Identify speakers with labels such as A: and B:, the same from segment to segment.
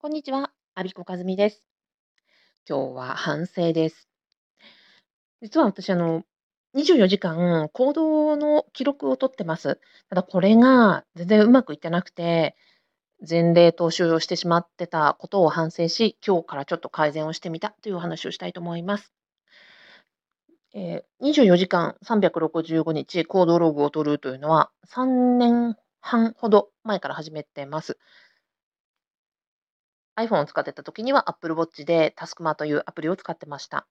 A: こんにちは、アビコカズミです。今日は反省です。実は私、あの、24時間行動の記録を取ってます。ただこれが全然うまくいってなくて、前例踏襲をしてしまってたことを反省し、今日からちょっと改善をしてみたというお話をしたいと思います。えー、24時間365日行動ログを取るというのは3年半ほど前から始めてます。iPhone を使ってた時には Apple Watch で Taskma というアプリを使ってました。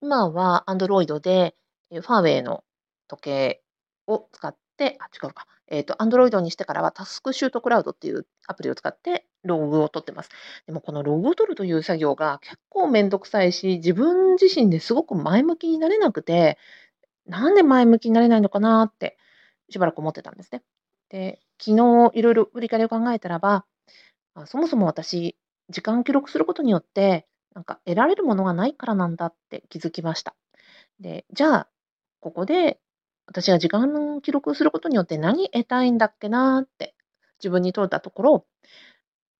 A: 今は Android でファーウェイの時計を使って、あ、違うか。えっ、ー、と、Android にしてからはタスクシュートクラウドっていうアプリを使ってログを取ってます。でもこのログを取るという作業が結構めんどくさいし、自分自身ですごく前向きになれなくて、なんで前向きになれないのかなってしばらく思ってたんですね。で、昨日いろいろ振り返りを考えたらば、そもそも私、時間を記録することによって、なんか得られるものがないからなんだって気づきました。で、じゃあ、ここで私が時間の記録することによって何得たいんだっけなって自分に問うたところ、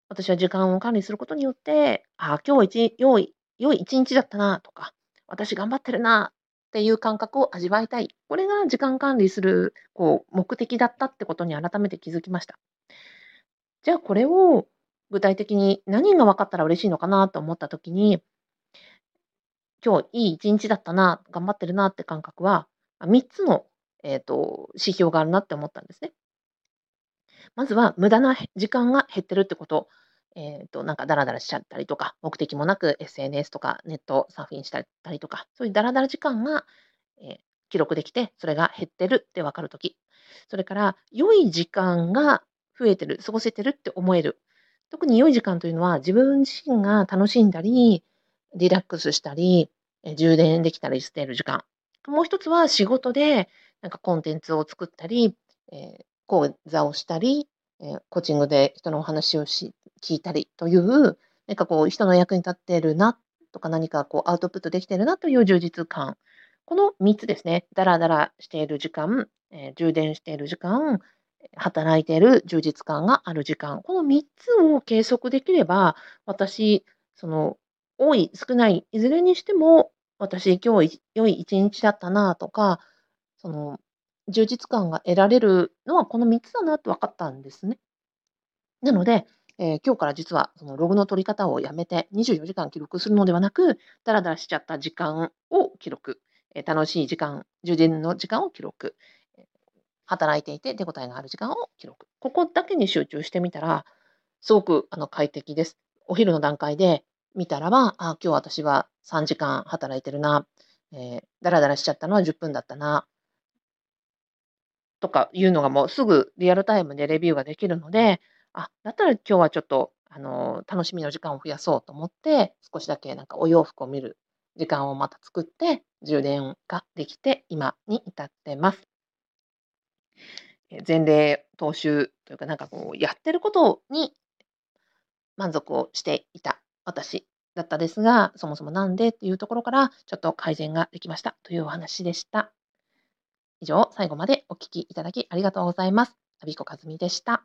A: 私は時間を管理することによって、ああ、今日一、良い、良い一日だったなとか、私頑張ってるなっていう感覚を味わいたい。これが時間管理するこう目的だったってことに改めて気づきました。じゃあこれを具体的に何が分かったら嬉しいのかなと思った時に、今日いい一日だったな、頑張ってるなって感覚は、3つの、えーと、指標があるなって思ったんですね。まずは無駄な時間が減ってるってこと。えっ、ー、と、なんかダラダラしちゃったりとか、目的もなく SNS とかネットサーフィンしたりとか、そういうダラダラ時間が、えー、記録できて、それが減ってるって分かるとき。それから、良い時間が増えてる、過ごせてるって思える。特に良い時間というのは自分自身が楽しんだり、リラックスしたり、充電できたりしている時間。もう一つは仕事でなんかコンテンツを作ったり、えー、講座をしたり、えー、コーチングで人のお話をし聞いたりという、なんかこう人の役に立っているなとか何かこうアウトプットできているなという充実感。この3つですね。だらだらしている時間、えー、充電している時間、働いている充実感がある時間、この3つを計測できれば、私、その、多い、少ない、いずれにしても、私、今日良い一日だったなとか、その、充実感が得られるのはこの3つだなと分かったんですね。なので、えー、今日から実はそのログの取り方をやめて24時間記録するのではなく、だらだらしちゃった時間を記録、えー、楽しい時間、充電の時間を記録、働いていて手応えがある時間を記録。ここだけに集中してみたら、すごくあの快適です。お昼の段階で見たらば、あ、今日私は3時間働いてるな。えー、だらだらしちゃったのは10分だったな。とかいうのがもうすぐリアルタイムでレビューができるので、あ、だったら今日はちょっと、あの楽しみの時間を増やそうと思って、少しだけなんかお洋服を見る時間をまた作って、充電ができて、今に至ってます。前例踏襲というか、なんかこう、やってることに満足をしていた私だったですが、そもそもなんでっていうところから、ちょっと改善ができましたというお話でした。以上、最後までお聞きいただきありがとうございます。アビコカズミでした。